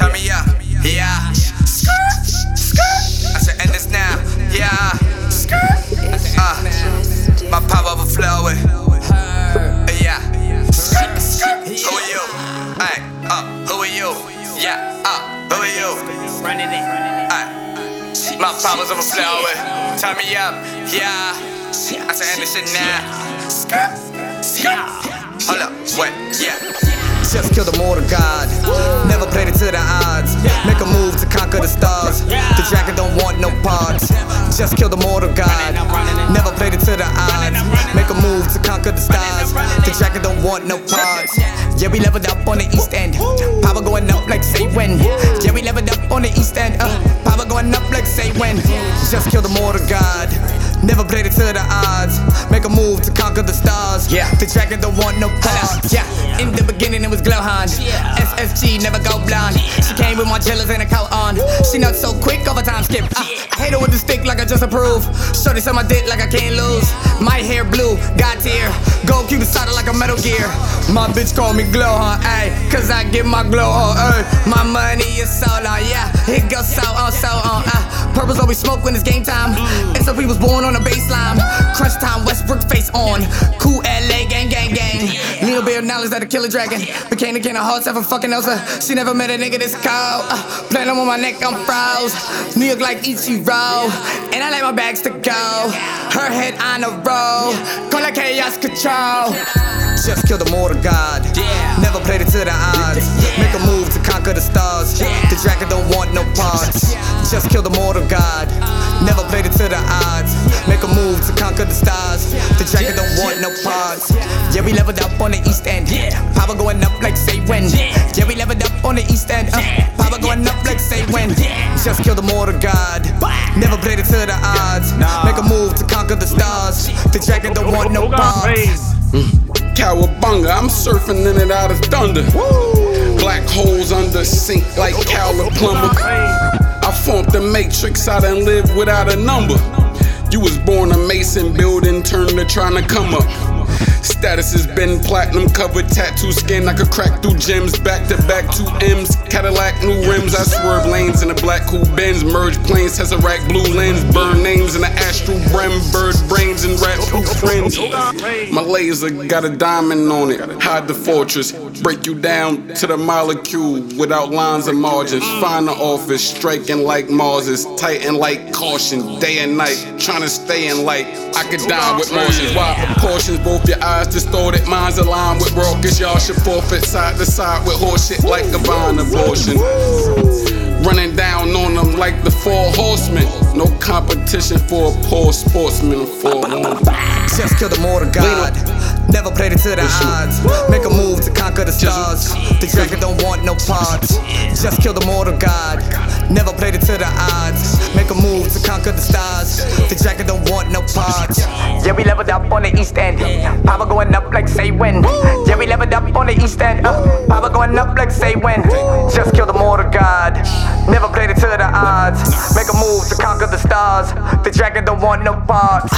Turn me up, yeah. Skirt, skirt. I said end this now, yeah. Skirt. Uh, my pop overflowing. Yeah. Skirt, skirt. Who are you? Hey, uh, who are you? Yeah, uh, who are you? Running it. Ay, my powers overflowing. Turn me up, yeah. I said end this shit now. Skirt, skirt. Hold up, wait, yeah. Just kill the mortal god. Never played it to the odds. Make a move to conquer the stars. The dragon don't want no parts. Just kill the mortal god. Never played it to the odds. Make a move to conquer the stars. The dragon don't want no parts. Yeah, we leveled up on the east end. Power going up like say when. Yeah, we leveled up on the east end. Uh, power going up like say when. Just kill the mortal conquer the stars. Yeah, the dragon don't want no parts. Yeah, in the beginning it was Glowhan. SSG never go blind. She came with my jealous and a coat on. She not so quick over time skip. Uh, I hate her with the stick like I just approve. Shorty on my dick like I can't lose. My hair blue, got tear. Gold cube solid like a metal gear. My bitch call me Glowhan, ayy. Cause I get my glow on, ayy. My money is so on, yeah. It goes so on, so on, uh. Purpose always smoke when it's game time. And SOP was born on the baseline. On. Cool LA, gang, gang, gang. Little bit of knowledge that a killer dragon. Became the king of hearts, ever fucking else. She never met a nigga this cold. Uh, platinum on my neck, I'm froze. New York like Ichiro. And I like my bags to go. Her head on a roll. Call it chaos control. Just kill the mortal god. Yeah. Never played it to the odds. Make a move to conquer the stars. Yeah. The dragon don't want no parts. Just kill the mortal god. Never played it to the odds. Make a move to conquer the stars. The dragon don't want no parts. Yeah, we leveled up on the east end. Power going up like say when. Yeah, we leveled up on the east end. Uh, power going up like say when. Just kill the mortal god. Never played it to the odds. Make a move to conquer the stars. The dragon don't want no parts. Cowabunga, I'm surfing in and out of thunder. Black holes under sink like Cowler Plumber. I formed the matrix, I done lived without a number. You was born a mason building, turned to trying to come up. Status has been platinum covered, tattoo skin. I could crack through gems, back to back, two M's. Cadillac, new rims. I swerve lanes in a black cool Benz. Merge planes, Tesseract, blue lens. Burn names in the astral brim. Bird brains and rap proof friends. My laser got a diamond on it. Hide the fortress. Break you down to the molecule without lines and margins. Find the office, striking like Marses. Tighten like caution, day and night. Trying to stay in light. I could die with Martians. Why proportions? Both your eyes distorted, minds aligned with raucous. Y'all should forfeit side to side with horseshit like a vine abortion. Running down on them like the four horsemen. No competition for a poor sportsman. For Just kill the mortal god. Never played it to the odds. Make a move to conquer the stars. The dragon don't want no parts. Just kill the mortal god. Never played it to the odds. To conquer the stars. The dragon don't want no parts. Yeah, we leveled up on the east end. Power going up like say when. Yeah, we leveled up on the east end. Uh, power going up like say when. Just kill the mortal god. Never played it to the odds. Make a move to conquer the stars. The dragon don't want no parts.